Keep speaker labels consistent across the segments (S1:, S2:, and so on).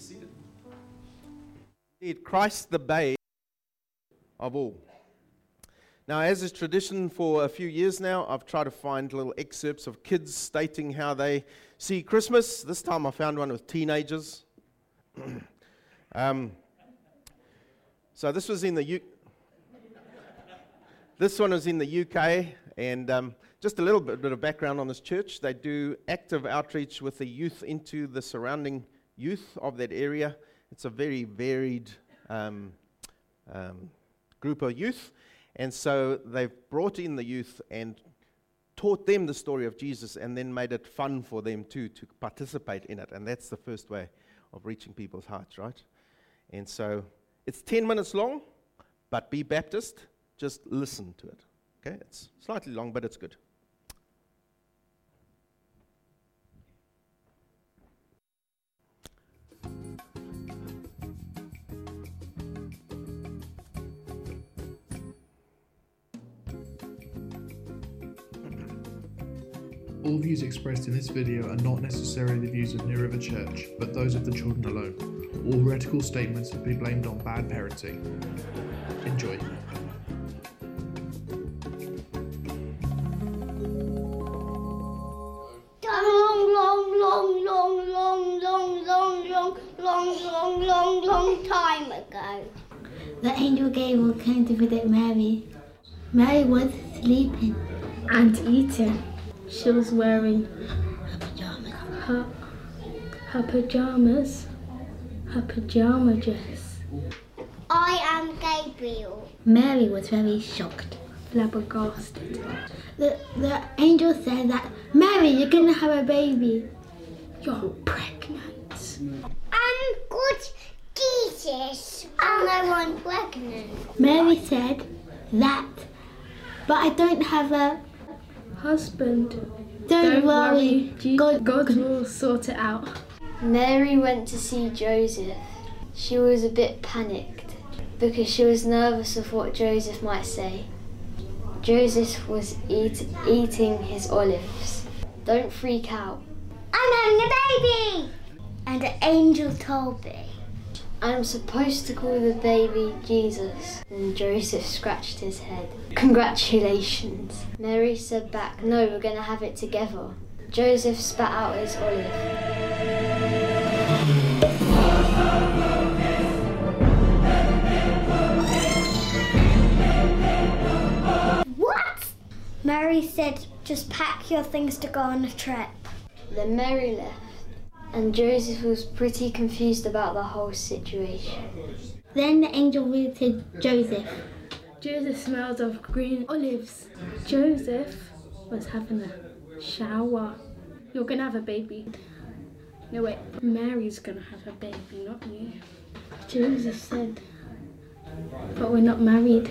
S1: seated.
S2: Indeed, Christ the babe of all. Now, as is tradition for a few years now, I've tried to find little excerpts of kids stating how they see Christmas. This time I found one with teenagers. um, so this was in the U- this one was in the UK, and um, just a little bit, bit of background on this church. They do active outreach with the youth into the surrounding youth of that area. It's a very varied um, um, group of youth. And so they've brought in the youth and taught them the story of Jesus and then made it fun for them too to participate in it. And that's the first way of reaching people's hearts, right? And so it's 10 minutes long, but be Baptist, just listen to it. Okay? It's slightly long, but it's good.
S3: All views expressed in this video are not necessarily the views of New River Church, but those of the children alone. All heretical statements have been blamed on bad parenting. Enjoy.
S4: long, long, long, long, long, long, long, long, long, long, long, long time ago.
S5: The angel Gabriel came to visit Mary. Mary was sleeping.
S6: and eating. She was wearing her, her pajamas, her pajama dress,
S4: I am Gabriel.
S5: Mary was very shocked.
S6: flabbergasted.
S5: The, the angel said that, Mary, you're gonna have a baby.
S6: You're pregnant.
S4: I'm good Jesus. And no one pregnant.
S5: Mary said that, but I don't have a.
S6: Husband,
S5: Don't, worry,
S6: Je-
S5: God,
S6: God will sort it out.
S7: Mary went to see Joseph. She was a bit panicked because she was nervous of what Joseph might say. Joseph was eat, eating his olives. Don't freak out.
S4: I'm having a baby. And an angel told me.
S7: I'm supposed to call the baby Jesus. And Joseph scratched his head. Congratulations. Mary said back, No, we're going to have it together. Joseph spat out his olive.
S4: What? Mary said, just pack your things to go on a trip.
S7: Then Mary left. And Joseph was pretty confused about the whole situation.
S5: Then the angel visited Joseph.
S6: Joseph smelled of green olives. Joseph was having a shower. You're gonna have a baby. No wait, Mary's gonna have a baby, not you. Joseph said, but we're not married.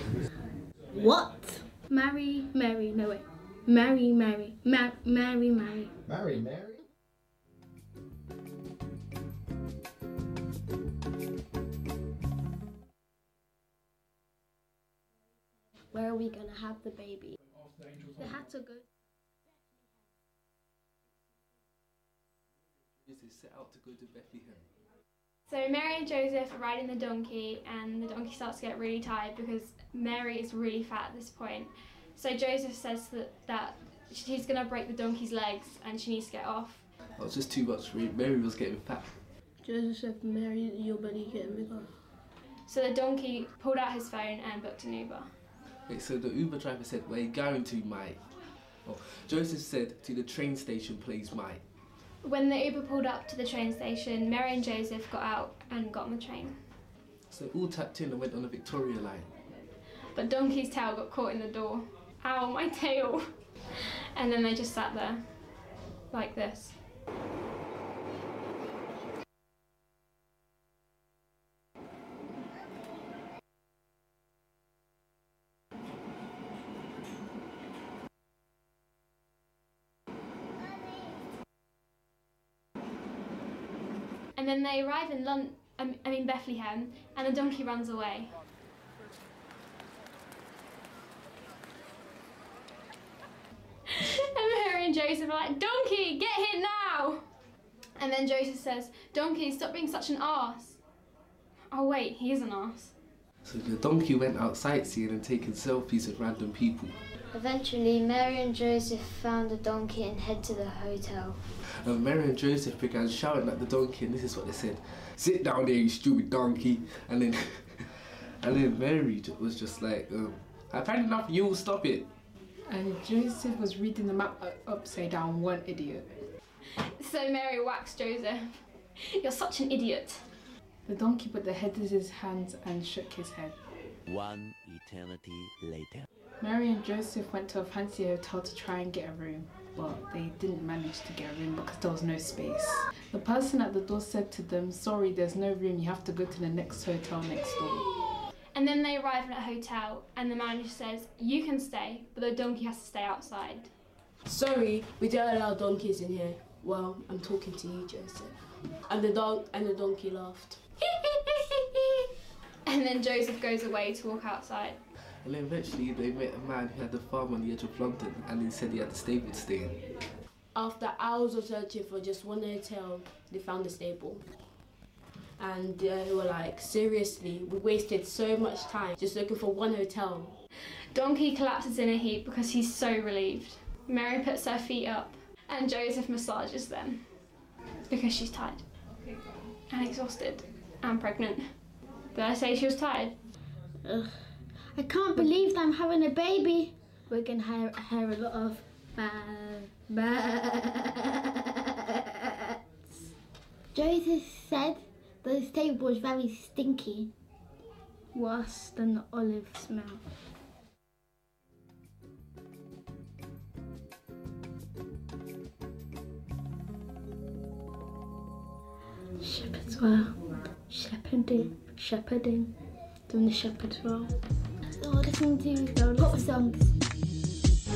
S5: What?
S6: Marry, Mary, no wait. Marry, Mary, Ma- Mary, Mary.
S1: Mary, Mary.
S6: Where are we gonna have the baby? They had to go.
S1: Jesus set out to go to Bethlehem.
S8: So Mary and Joseph are riding the donkey, and the donkey starts to get really tired because Mary is really fat at this point. So Joseph says that, that she's going to break the donkey's legs and she needs to get off.
S1: That was just too much. Mary Mary was getting fat.
S6: Joseph said, Mary, your belly getting bigger.
S8: So the donkey pulled out his phone and booked an Uber.
S1: Okay, so the Uber driver said, Where you going to, mate? Oh, Joseph said, To the train station, please, mate.
S8: When the Uber pulled up to the train station, Mary and Joseph got out and got on the train.
S1: So all tapped in and went on the Victoria line.
S8: But Donkey's tail got caught in the door. Ow, my tail! And then they just sat there, like this. And they arrive in London, I mean Bethlehem, and the donkey runs away. and Mary and Joseph are like, Donkey, get here now! And then Joseph says, Donkey, stop being such an arse. Oh, wait, he is an arse.
S1: So the donkey went out sightseeing and taking selfies with random people.
S7: Eventually, Mary and Joseph found the donkey and head to the hotel.
S1: And Mary and Joseph began shouting at the donkey, and this is what they said: "Sit down there, you stupid donkey!" And then, and then Mary was just like, um, "I've had enough. You will stop it."
S9: And Joseph was reading the map upside down, one idiot.
S8: So Mary whacks Joseph. You're such an idiot.
S9: The donkey put the head in his hands and shook his head.
S10: One eternity later.
S9: Mary and Joseph went to a fancy hotel to try and get a room, but they didn't manage to get a room because there was no space. The person at the door said to them, Sorry, there's no room, you have to go to the next hotel next door.
S8: And then they arrive at a hotel, and the manager says, You can stay, but the donkey has to stay outside.
S11: Sorry, we don't allow donkeys in here. Well, I'm talking to you, Joseph. And the dog and the donkey laughed.
S8: And then Joseph goes away to walk outside.
S1: And then eventually they met a man who had a farm on the edge of London, and he said he had a stable to stay in.
S11: After hours of searching for just one hotel, they found a stable. And they were like, seriously, we wasted so much time just looking for one hotel.
S8: Donkey collapses in a heap because he's so relieved. Mary puts her feet up, and Joseph massages them because she's tired and exhausted and pregnant. Did I say she was tired?
S5: Ugh. I can't believe that I'm having a baby. We're gonna hear, hear a lot of bad. Joseph said the stable was very stinky.
S6: Worse than the olive smell. Shepherds were shepherding, shepherding, doing the shepherd's role.
S5: So listening to pop songs.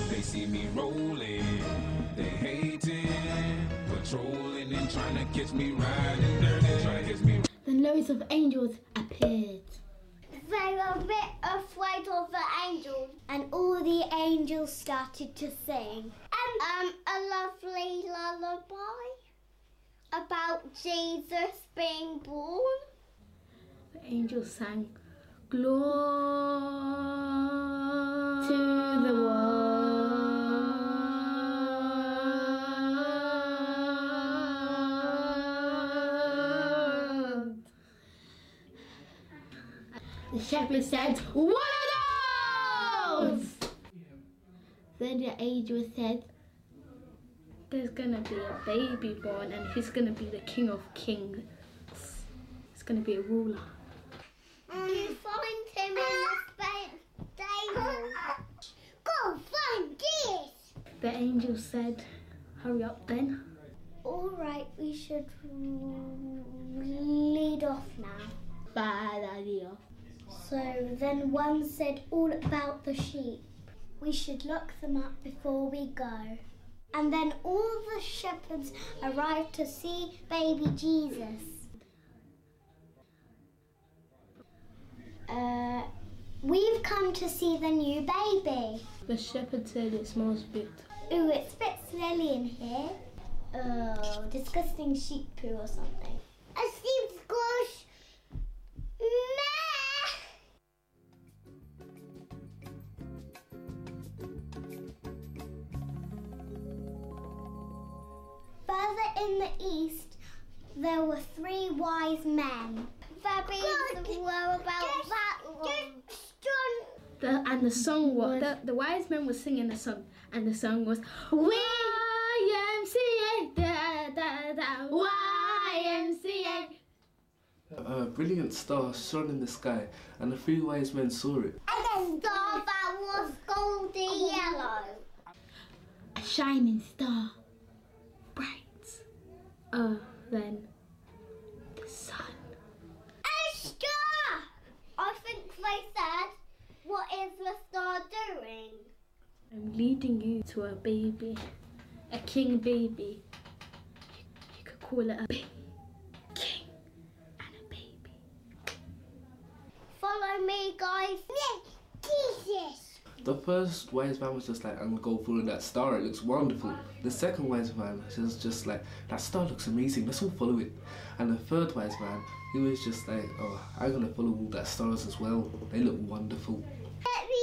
S12: They see me rolling, they hating, patrolling and trying to catch me riding dirty, trying to catch me.
S5: Then loads of angels appeared.
S4: They were a bit afraid of the angels, and all the angels started to sing. Um, um, a lovely lullaby about Jesus being born.
S6: The angels sang, Glory to the world.
S5: The shepherd said, One of those! Then the angel said,
S6: There's gonna be a baby born, and he's gonna be the king of kings. He's gonna be a ruler.
S4: You find him in the spa- stable. Go find this!
S6: The angel said, Hurry up then.
S4: All right, we should lead off now.
S5: Bad idea.
S4: So then one said all about the sheep. We should look them up before we go. And then all the shepherds arrived to see baby Jesus. Uh, we've come to see the new baby.
S6: The shepherd said it smells a bit.
S4: Ooh, it's bit smelly in here. Oh, disgusting sheep poo or something.
S6: Song was the, the wise men were singing the song, and the song was YMCA da da da YMCA.
S1: A brilliant star shone in the sky, and the three wise men saw it.
S4: And a star that was golden yellow.
S5: A shining star.
S6: Bright. Oh, then
S4: is the star doing?
S6: I'm leading you to a baby, a king baby. You, you could call it a big king and a baby.
S4: Follow me, guys. Jesus!
S1: The first wise man was just like, I'm gonna go follow that star, it looks wonderful. The second wise man was just like, that star looks amazing, let's all follow it. And the third wise man, he was just like, oh, I'm gonna follow all that stars as well, they look wonderful.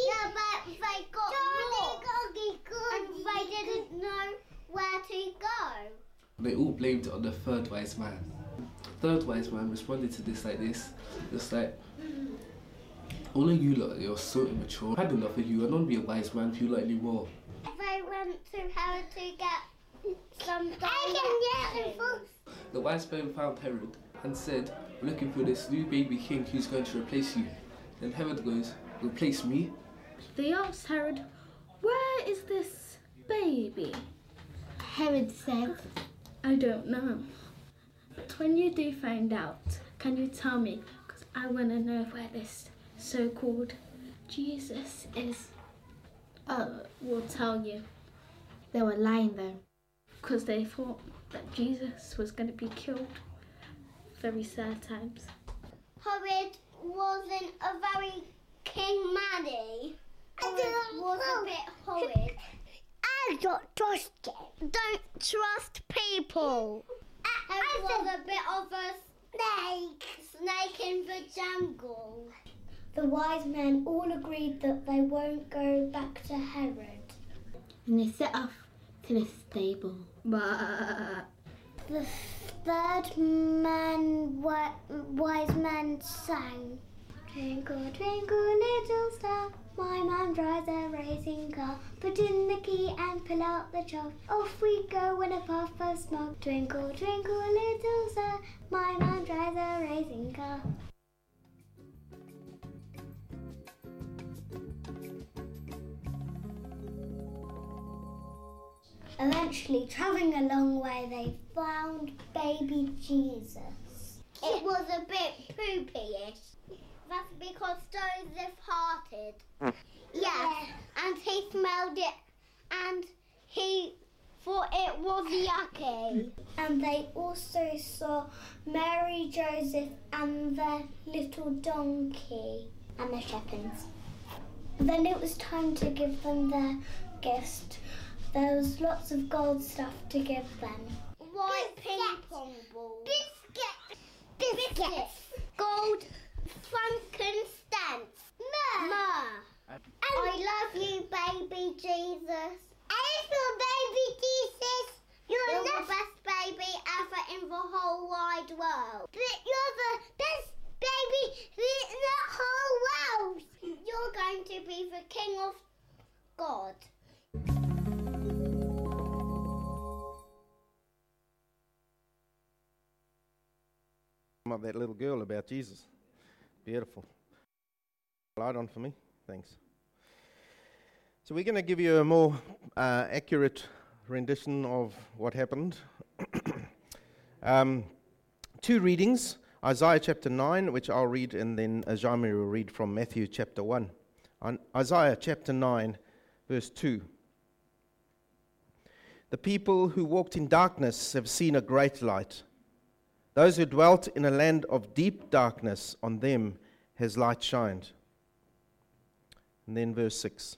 S4: Yeah, but they got lost and they didn't know where to go.
S1: They all blamed it on the third wise man. Third wise man responded to this like this, just like, all of you lot, you're so immature. I've had enough of you. I don't be a wise man for you lot anymore.
S4: They went to Herod to get some directions.
S1: The wise man found Herod and said, We're looking for this new baby king who's going to replace you. Then Herod goes, Replace me?
S6: They asked Herod, Where is this baby?
S5: Herod said,
S6: I don't know. But when you do find out, can you tell me? Because I want to know where this so called Jesus is. Uh, we'll tell you.
S5: They were lying though.
S6: Because they thought that Jesus was going to be killed. Very sad times.
S4: Herod wasn't a very king manny. Herod was a bit horrid. I don't trust it. Don't trust people. Herod was a bit of a snake. Snake in the jungle. The wise men all agreed that they won't go back to Herod.
S5: And they set off to the stable.
S6: But
S4: The third man, wise man sang. Twinkle, twinkle, little star, my man drives a racing car. Put in the key and pull out the chaff. Off we go in a puff of smoke. Twinkle, twinkle, little star, my man drives a racing car. Eventually, travelling a long way, they found baby Jesus. It was a bit poopy-ish. That's because Joseph hearted. Hmm. Yes, and he smelled it and he thought it was yucky. And they also saw Mary, Joseph, and the little donkey and the shepherds. Then it was time to give them their gift. There was lots of gold stuff to give them. White ping pong balls. Biscuits. Biscuits. Gold frankincense. Myrrh. I love you, baby Jesus. I love baby Jesus. You're, you're the best baby ever in the whole wide world. But you're the best baby in the whole world. You're going to be the king of God.
S2: of that little girl about Jesus. Beautiful. Light on for me. Thanks. So, we're going to give you a more uh, accurate rendition of what happened. um, two readings Isaiah chapter 9, which I'll read, and then Ajami will read from Matthew chapter 1. On Isaiah chapter 9, verse 2. The people who walked in darkness have seen a great light. Those who dwelt in a land of deep darkness, on them has light shined. And then verse 6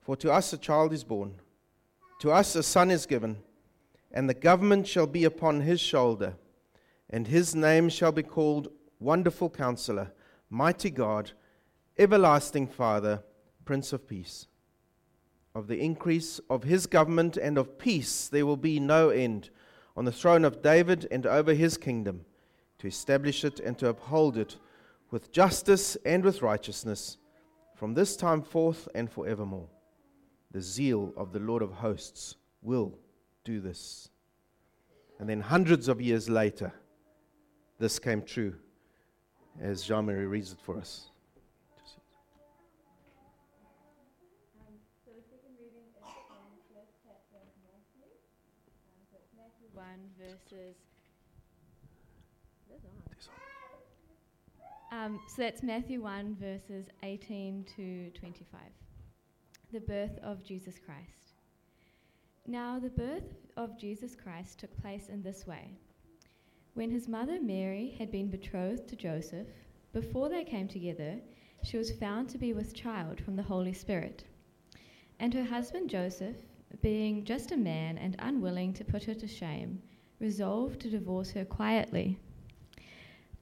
S2: For to us a child is born, to us a son is given, and the government shall be upon his shoulder, and his name shall be called Wonderful Counselor, Mighty God, Everlasting Father, Prince of Peace. Of the increase of his government and of peace there will be no end on the throne of David and over his kingdom, to establish it and to uphold it with justice and with righteousness from this time forth and forevermore. The zeal of the Lord of hosts will do this. And then hundreds of years later, this came true as Jean Marie reads it for us.
S13: Um, so that's Matthew 1, verses 18 to 25. The birth of Jesus Christ. Now, the birth of Jesus Christ took place in this way. When his mother Mary had been betrothed to Joseph, before they came together, she was found to be with child from the Holy Spirit. And her husband Joseph, being just a man and unwilling to put her to shame, resolved to divorce her quietly.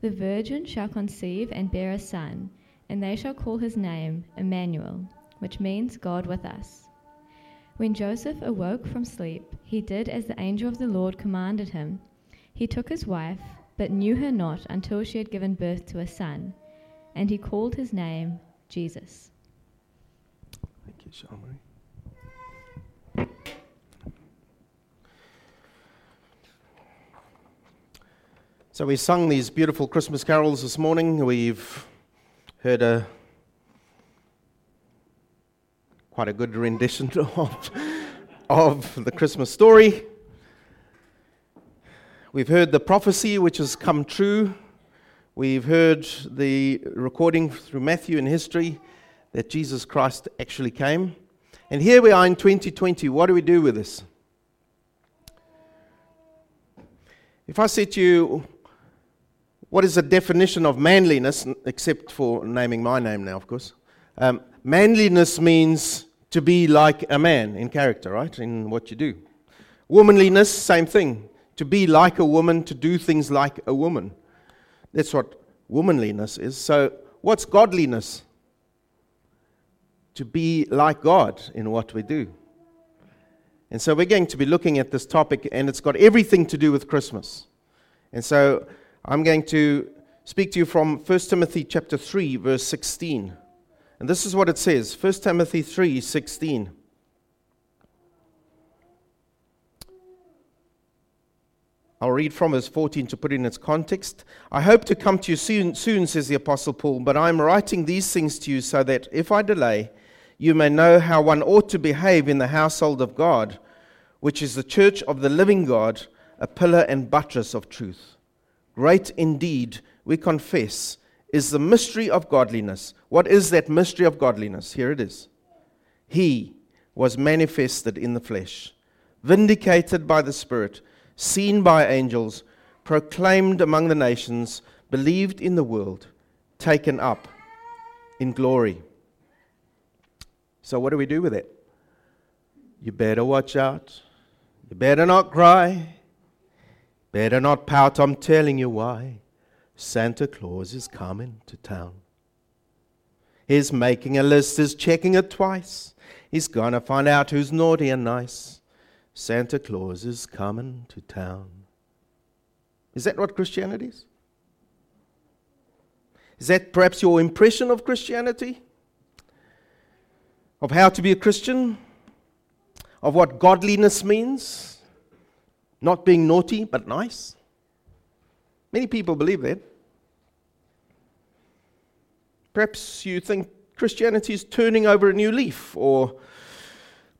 S13: the virgin shall conceive and bear a son, and they shall call his name Emmanuel, which means God with us. When Joseph awoke from sleep, he did as the angel of the Lord commanded him. He took his wife, but knew her not until she had given birth to a son, and he called his name Jesus.
S2: Thank you, Shalmarie. So we sung these beautiful Christmas carols this morning. We've heard a quite a good rendition of, of the Christmas story. We've heard the prophecy which has come true. We've heard the recording through Matthew in history that Jesus Christ actually came. And here we are in 2020. What do we do with this? If I said to you, what is the definition of manliness, except for naming my name now, of course? Um, manliness means to be like a man in character, right? In what you do. Womanliness, same thing. To be like a woman, to do things like a woman. That's what womanliness is. So, what's godliness? To be like God in what we do. And so, we're going to be looking at this topic, and it's got everything to do with Christmas. And so, I'm going to speak to you from 1 Timothy chapter 3 verse 16. And this is what it says, 1 Timothy 3:16. I'll read from verse 14 to put it in its context. I hope to come to you soon, soon, says the Apostle Paul, but I am writing these things to you so that if I delay, you may know how one ought to behave in the household of God, which is the church of the living God, a pillar and buttress of truth. Great indeed, we confess, is the mystery of godliness. What is that mystery of godliness? Here it is. He was manifested in the flesh, vindicated by the Spirit, seen by angels, proclaimed among the nations, believed in the world, taken up in glory. So, what do we do with it? You better watch out. You better not cry. Better not pout, I'm telling you why. Santa Claus is coming to town. He's making a list, he's checking it twice. He's gonna find out who's naughty and nice. Santa Claus is coming to town. Is that what Christianity is? Is that perhaps your impression of Christianity? Of how to be a Christian? Of what godliness means? Not being naughty, but nice. Many people believe that. Perhaps you think Christianity is turning over a new leaf or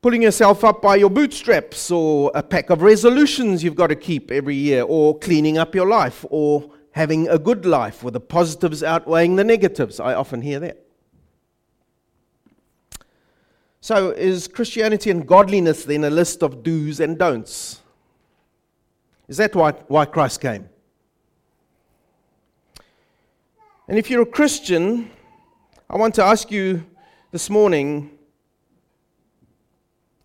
S2: pulling yourself up by your bootstraps or a pack of resolutions you've got to keep every year or cleaning up your life or having a good life with the positives outweighing the negatives. I often hear that. So, is Christianity and godliness then a list of do's and don'ts? Is that why, why Christ came? And if you're a Christian, I want to ask you this morning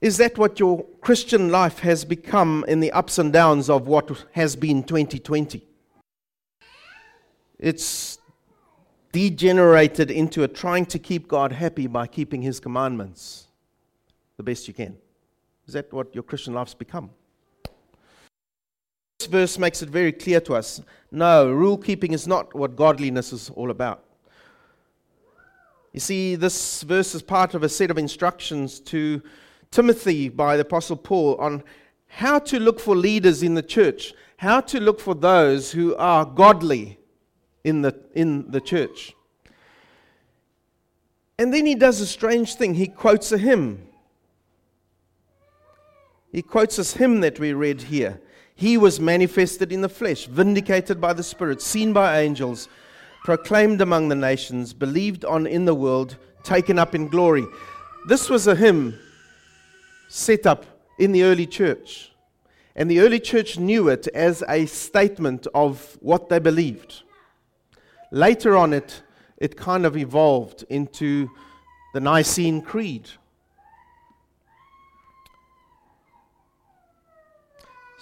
S2: is that what your Christian life has become in the ups and downs of what has been 2020? It's degenerated into a trying to keep God happy by keeping His commandments the best you can. Is that what your Christian life's become? Verse makes it very clear to us no, rule keeping is not what godliness is all about. You see, this verse is part of a set of instructions to Timothy by the Apostle Paul on how to look for leaders in the church, how to look for those who are godly in the, in the church. And then he does a strange thing. He quotes a hymn. He quotes this hymn that we read here. He was manifested in the flesh, vindicated by the Spirit, seen by angels, proclaimed among the nations, believed on in the world, taken up in glory. This was a hymn set up in the early church. And the early church knew it as a statement of what they believed. Later on, it, it kind of evolved into the Nicene Creed.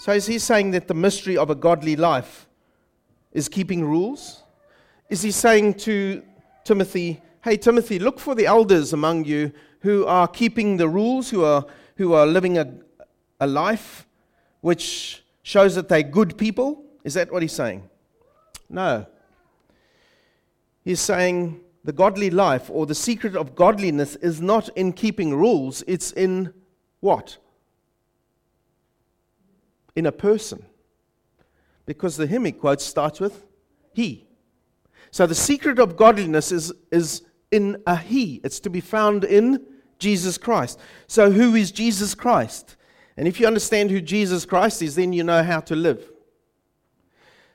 S2: So, is he saying that the mystery of a godly life is keeping rules? Is he saying to Timothy, hey, Timothy, look for the elders among you who are keeping the rules, who are, who are living a, a life which shows that they're good people? Is that what he's saying? No. He's saying the godly life or the secret of godliness is not in keeping rules, it's in what? In a person. Because the hymn he quotes starts with he. So the secret of godliness is, is in a he. It's to be found in Jesus Christ. So who is Jesus Christ? And if you understand who Jesus Christ is, then you know how to live.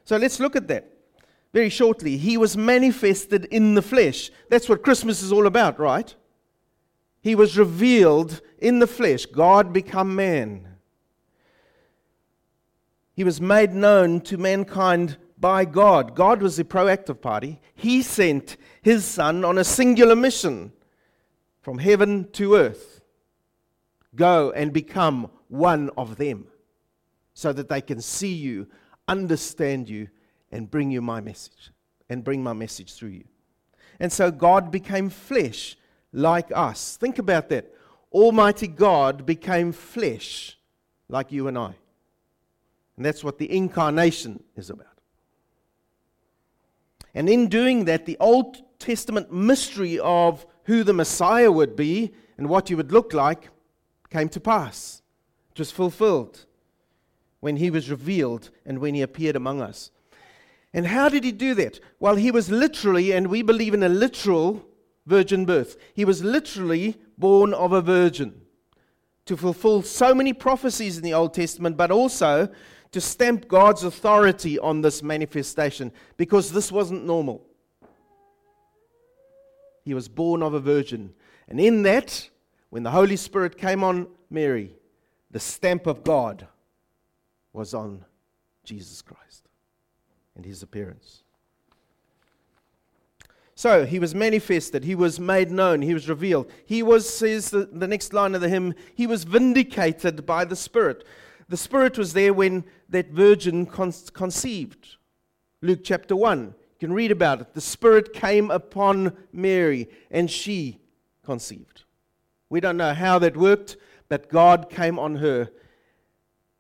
S2: So let's look at that very shortly. He was manifested in the flesh. That's what Christmas is all about, right? He was revealed in the flesh. God become man. He was made known to mankind by God. God was the proactive party. He sent his son on a singular mission from heaven to earth. Go and become one of them so that they can see you, understand you, and bring you my message and bring my message through you. And so God became flesh like us. Think about that. Almighty God became flesh like you and I. And that's what the incarnation is about. And in doing that, the Old Testament mystery of who the Messiah would be and what he would look like came to pass. It was fulfilled when he was revealed and when he appeared among us. And how did he do that? Well, he was literally, and we believe in a literal virgin birth, he was literally born of a virgin to fulfill so many prophecies in the Old Testament, but also to stamp God's authority on this manifestation because this wasn't normal. He was born of a virgin. And in that, when the Holy Spirit came on Mary, the stamp of God was on Jesus Christ and his appearance. So he was manifested, he was made known, he was revealed. He was, says the, the next line of the hymn, he was vindicated by the Spirit. The Spirit was there when that virgin con- conceived. Luke chapter 1, you can read about it. The Spirit came upon Mary and she conceived. We don't know how that worked, but God came on her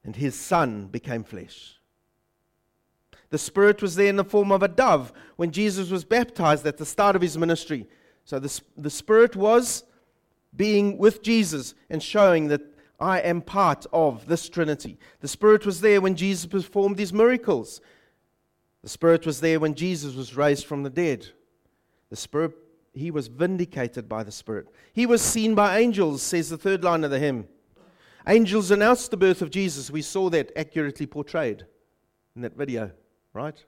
S2: and his Son became flesh. The Spirit was there in the form of a dove when Jesus was baptized at the start of his ministry. So the, the Spirit was being with Jesus and showing that I am part of this Trinity. The Spirit was there when Jesus performed these miracles. The Spirit was there when Jesus was raised from the dead. The Spirit, he was vindicated by the Spirit. He was seen by angels, says the third line of the hymn. Angels announced the birth of Jesus. We saw that accurately portrayed in that video, right?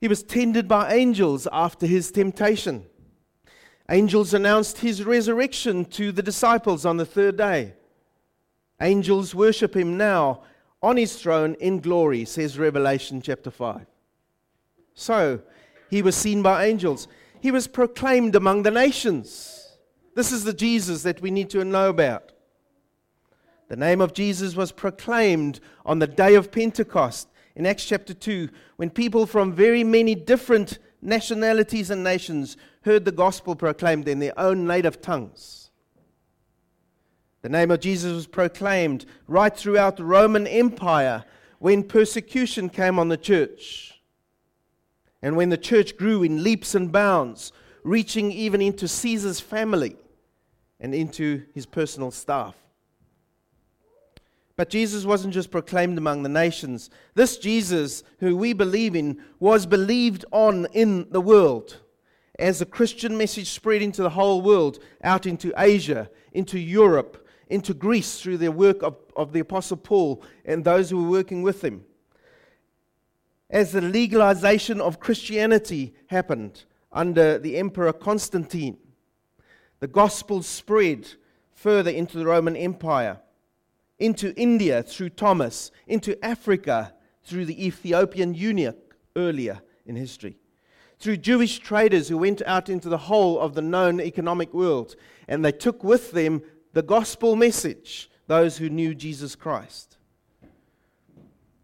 S2: He was tended by angels after his temptation. Angels announced his resurrection to the disciples on the third day. Angels worship him now on his throne in glory, says Revelation chapter 5. So, he was seen by angels. He was proclaimed among the nations. This is the Jesus that we need to know about. The name of Jesus was proclaimed on the day of Pentecost in Acts chapter 2 when people from very many different nationalities and nations heard the gospel proclaimed in their own native tongues. The name of Jesus was proclaimed right throughout the Roman Empire when persecution came on the church. And when the church grew in leaps and bounds, reaching even into Caesar's family and into his personal staff. But Jesus wasn't just proclaimed among the nations. This Jesus, who we believe in, was believed on in the world. As the Christian message spread into the whole world, out into Asia, into Europe, into Greece through the work of, of the Apostle Paul and those who were working with him. As the legalization of Christianity happened under the Emperor Constantine, the gospel spread further into the Roman Empire, into India through Thomas, into Africa through the Ethiopian eunuch earlier in history, through Jewish traders who went out into the whole of the known economic world, and they took with them the gospel message, those who knew Jesus Christ.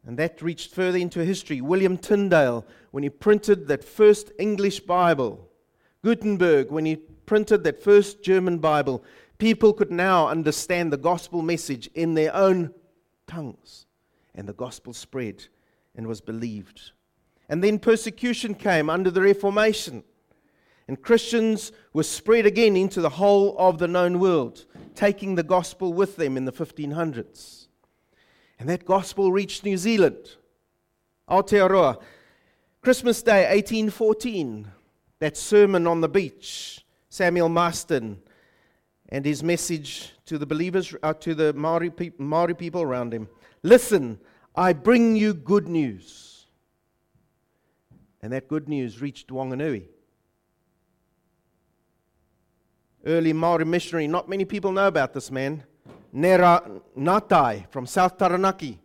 S2: And that reached further into history. William Tyndale, when he printed that first English Bible, Gutenberg, when he printed that first German Bible, people could now understand the gospel message in their own tongues. And the gospel spread and was believed. And then persecution came under the Reformation. And Christians were spread again into the whole of the known world, taking the gospel with them in the 1500s. And that gospel reached New Zealand, Aotearoa. Christmas Day, 1814, that sermon on the beach, Samuel Marsden and his message to the believers, uh, to the Maori, pe- Maori people around him. Listen, I bring you good news. And that good news reached Wanganui. Early Maori missionary, not many people know about this man. Nera Natai from South Taranaki.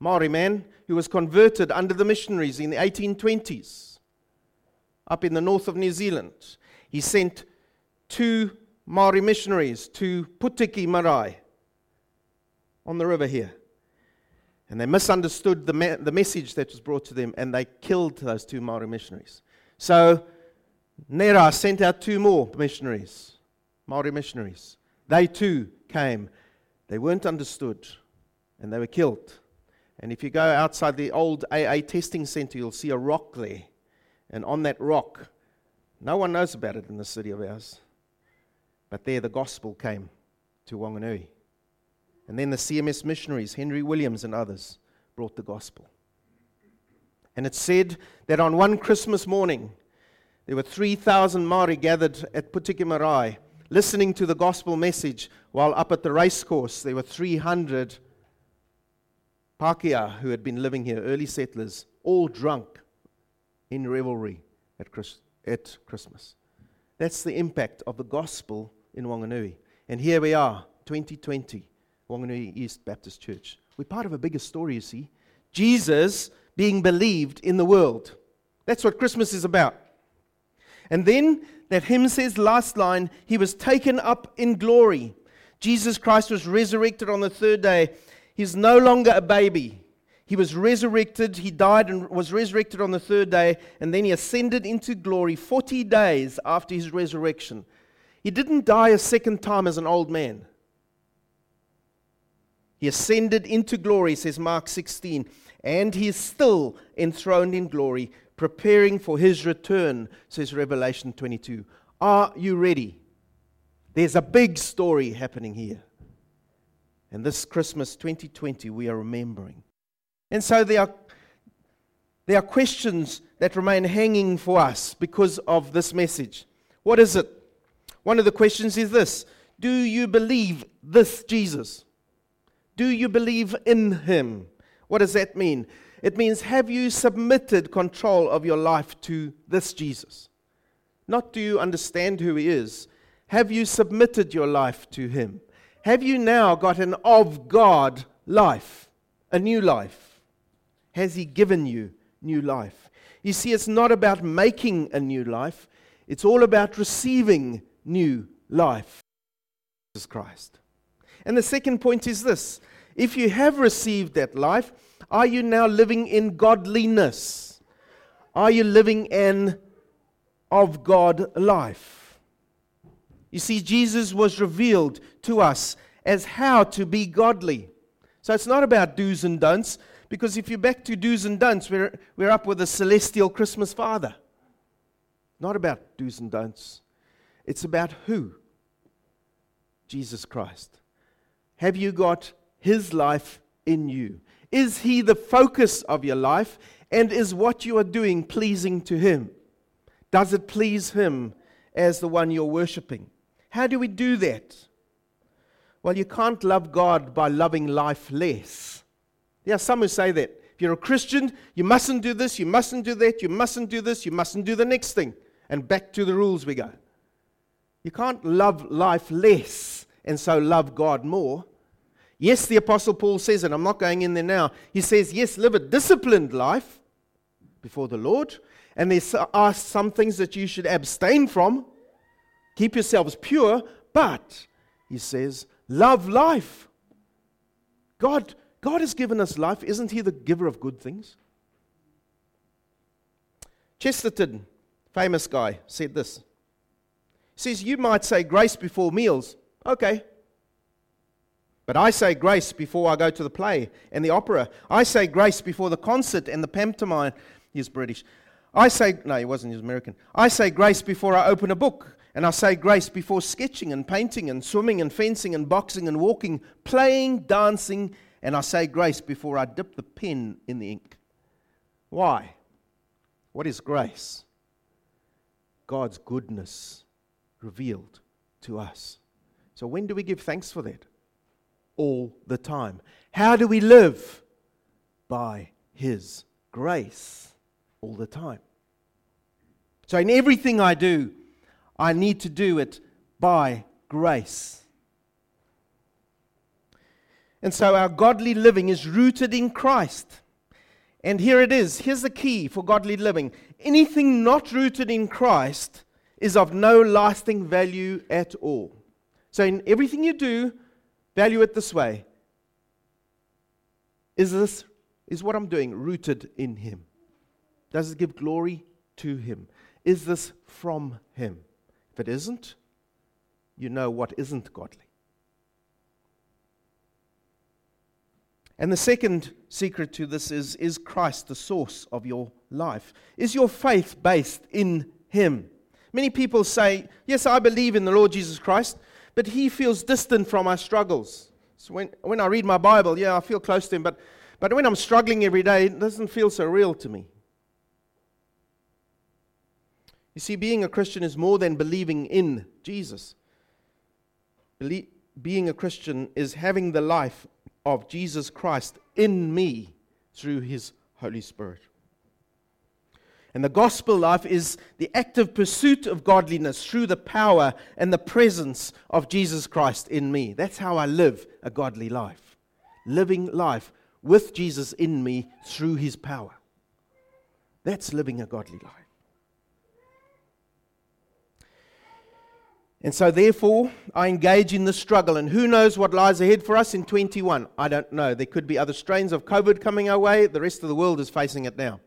S2: Maori man who was converted under the missionaries in the 1820s up in the north of New Zealand. He sent two Maori missionaries to Putiki Marae on the river here. And they misunderstood the, me- the message that was brought to them and they killed those two Maori missionaries. So Nera sent out two more missionaries, Maori missionaries. They too came. They weren't understood and they were killed. And if you go outside the old AA testing center, you'll see a rock there. And on that rock, no one knows about it in the city of ours. But there the gospel came to Wanganui. And then the CMS missionaries, Henry Williams and others, brought the gospel. And it said that on one Christmas morning, there were 3,000 Maori gathered at Putiki listening to the gospel message, while up at the racecourse there were 300 Pākehā who had been living here, early settlers, all drunk in revelry at, Chris, at Christmas. That's the impact of the gospel in Wanganui. And here we are, 2020, Wanganui East Baptist Church. We're part of a bigger story, you see. Jesus being believed in the world. That's what Christmas is about. And then that hymn says, last line, he was taken up in glory. Jesus Christ was resurrected on the third day. He's no longer a baby. He was resurrected. He died and was resurrected on the third day, and then he ascended into glory 40 days after his resurrection. He didn't die a second time as an old man. He ascended into glory, says Mark 16, and he is still enthroned in glory, preparing for his return, says Revelation 22. Are you ready? There's a big story happening here. And this Christmas 2020, we are remembering. And so there are, there are questions that remain hanging for us because of this message. What is it? One of the questions is this Do you believe this Jesus? Do you believe in him? What does that mean? It means, have you submitted control of your life to this Jesus? Not do you understand who he is, have you submitted your life to him? Have you now got an of God life, a new life? Has he given you new life? You see, it's not about making a new life, it's all about receiving new life. Jesus Christ. And the second point is this if you have received that life, are you now living in godliness? Are you living an of God life? You see, Jesus was revealed to us as how to be godly. So it's not about do's and don'ts, because if you're back to do's and don'ts, we're, we're up with a celestial Christmas Father. Not about do's and don'ts. It's about who? Jesus Christ. Have you got his life in you? Is he the focus of your life? And is what you are doing pleasing to him? Does it please him as the one you're worshiping? How do we do that? Well, you can't love God by loving life less. There are some who say that. If you're a Christian, you mustn't do this, you mustn't do that, you mustn't do this, you mustn't do the next thing. And back to the rules we go. You can't love life less and so love God more. Yes, the Apostle Paul says, and I'm not going in there now, he says, yes, live a disciplined life before the Lord, and there are some things that you should abstain from. Keep yourselves pure, but, he says, love life. God, God has given us life. Isn't He the giver of good things? Chesterton, famous guy, said this. Says, You might say grace before meals. Okay, but I say grace before I go to the play and the opera. I say grace before the concert and the pantomime. He's British. I say, no, he wasn't, he was American. I say grace before I open a book. And I say grace before sketching and painting and swimming and fencing and boxing and walking, playing, dancing. And I say grace before I dip the pen in the ink. Why? What is grace? God's goodness revealed to us. So when do we give thanks for that? all the time. How do we live? By His grace all the time. So, in everything I do, I need to do it by grace. And so, our godly living is rooted in Christ. And here it is. Here's the key for godly living anything not rooted in Christ is of no lasting value at all. So, in everything you do, Value it this way Is this, is what I'm doing rooted in Him? Does it give glory to Him? Is this from Him? If it isn't, you know what isn't godly. And the second secret to this is Is Christ the source of your life? Is your faith based in Him? Many people say, Yes, I believe in the Lord Jesus Christ, but he feels distant from our struggles. So when, when I read my Bible, yeah, I feel close to him, but, but when I'm struggling every day, it doesn't feel so real to me. You see, being a Christian is more than believing in Jesus. Being a Christian is having the life of Jesus Christ in me through his Holy Spirit. And the gospel life is the active pursuit of godliness through the power and the presence of Jesus Christ in me. That's how I live a godly life. Living life with Jesus in me through his power. That's living a godly life. And so, therefore, I engage in the struggle. And who knows what lies ahead for us in 21? I don't know. There could be other strains of COVID coming our way. The rest of the world is facing it now.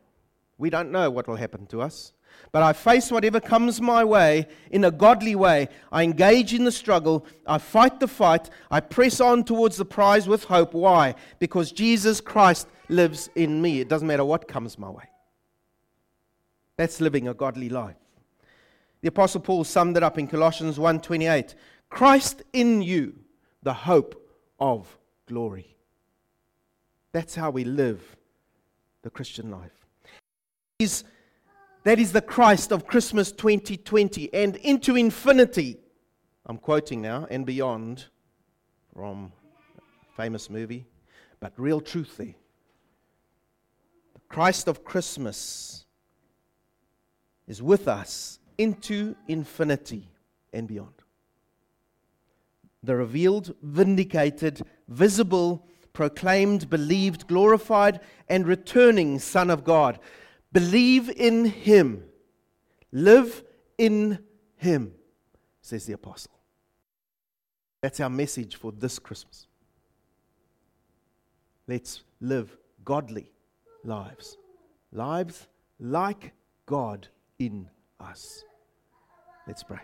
S2: We don't know what will happen to us. But I face whatever comes my way in a godly way. I engage in the struggle. I fight the fight. I press on towards the prize with hope. Why? Because Jesus Christ lives in me. It doesn't matter what comes my way. That's living a godly life. The apostle Paul summed it up in Colossians 1:28. Christ in you, the hope of glory. That's how we live the Christian life is, that is the Christ of Christmas 2020 and into infinity. I'm quoting now and beyond from famous movie, but real truth there. The Christ of Christmas is with us into infinity and beyond. The revealed, vindicated, visible, proclaimed, believed, glorified, and returning Son of God. Believe in him. Live in him, says the apostle. That's our message for this Christmas. Let's live godly lives. Lives like God in us. Let's pray.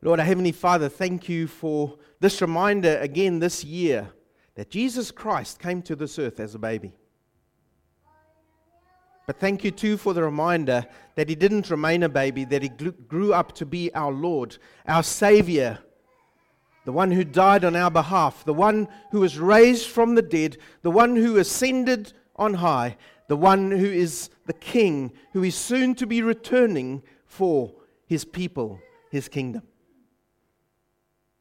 S2: Lord, our Heavenly Father, thank you for this reminder again this year that Jesus Christ came to this earth as a baby. But thank you too for the reminder that he didn't remain a baby, that he grew up to be our Lord, our Savior, the one who died on our behalf, the one who was raised from the dead, the one who ascended on high, the one who is the King, who is soon to be returning for his people, his kingdom.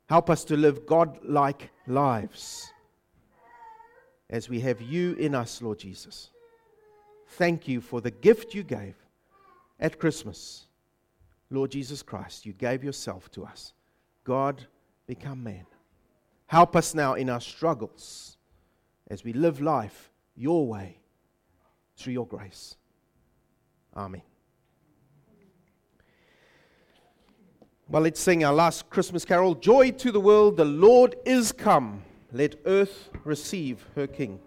S2: Help us to live God like lives as we have you in us, Lord Jesus. Thank you for the gift you gave at Christmas. Lord Jesus Christ, you gave yourself to us. God become man. Help us now in our struggles as we live life your way through your grace. Amen. Well, let's sing our last Christmas carol Joy to the world, the Lord is come. Let earth receive her King.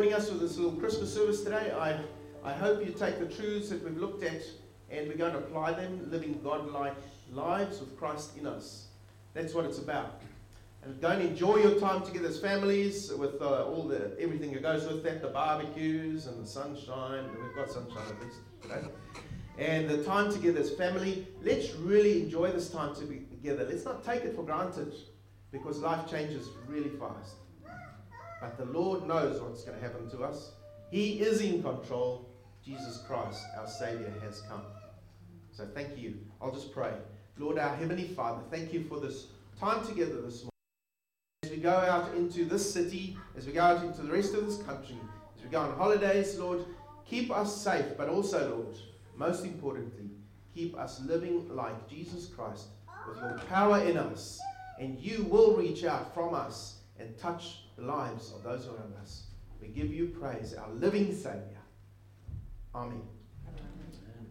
S2: Joining us for this little Christmas service today. I, I hope you take the truths that we've looked at and we're going to apply them, living God-like lives with Christ in us. That's what it's about. And go and enjoy your time together as families with uh, all the everything that goes with that, the barbecues and the sunshine. We've got sunshine at least today. And the time together as family. Let's really enjoy this time to be together. Let's not take it for granted because life changes really fast. But the Lord knows what's going to happen to us. He is in control. Jesus Christ, our Savior, has come. So thank you. I'll just pray. Lord, our Heavenly Father, thank you for this time together this morning. As we go out into this city, as we go out into the rest of this country, as we go on holidays, Lord, keep us safe, but also, Lord, most importantly, keep us living like Jesus Christ with your power in us. And you will reach out from us and touch the lives of those around us. We give you praise, our living Saviour. Amen.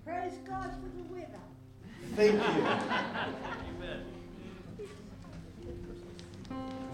S14: Praise God for the weather.
S2: Thank you. Amen.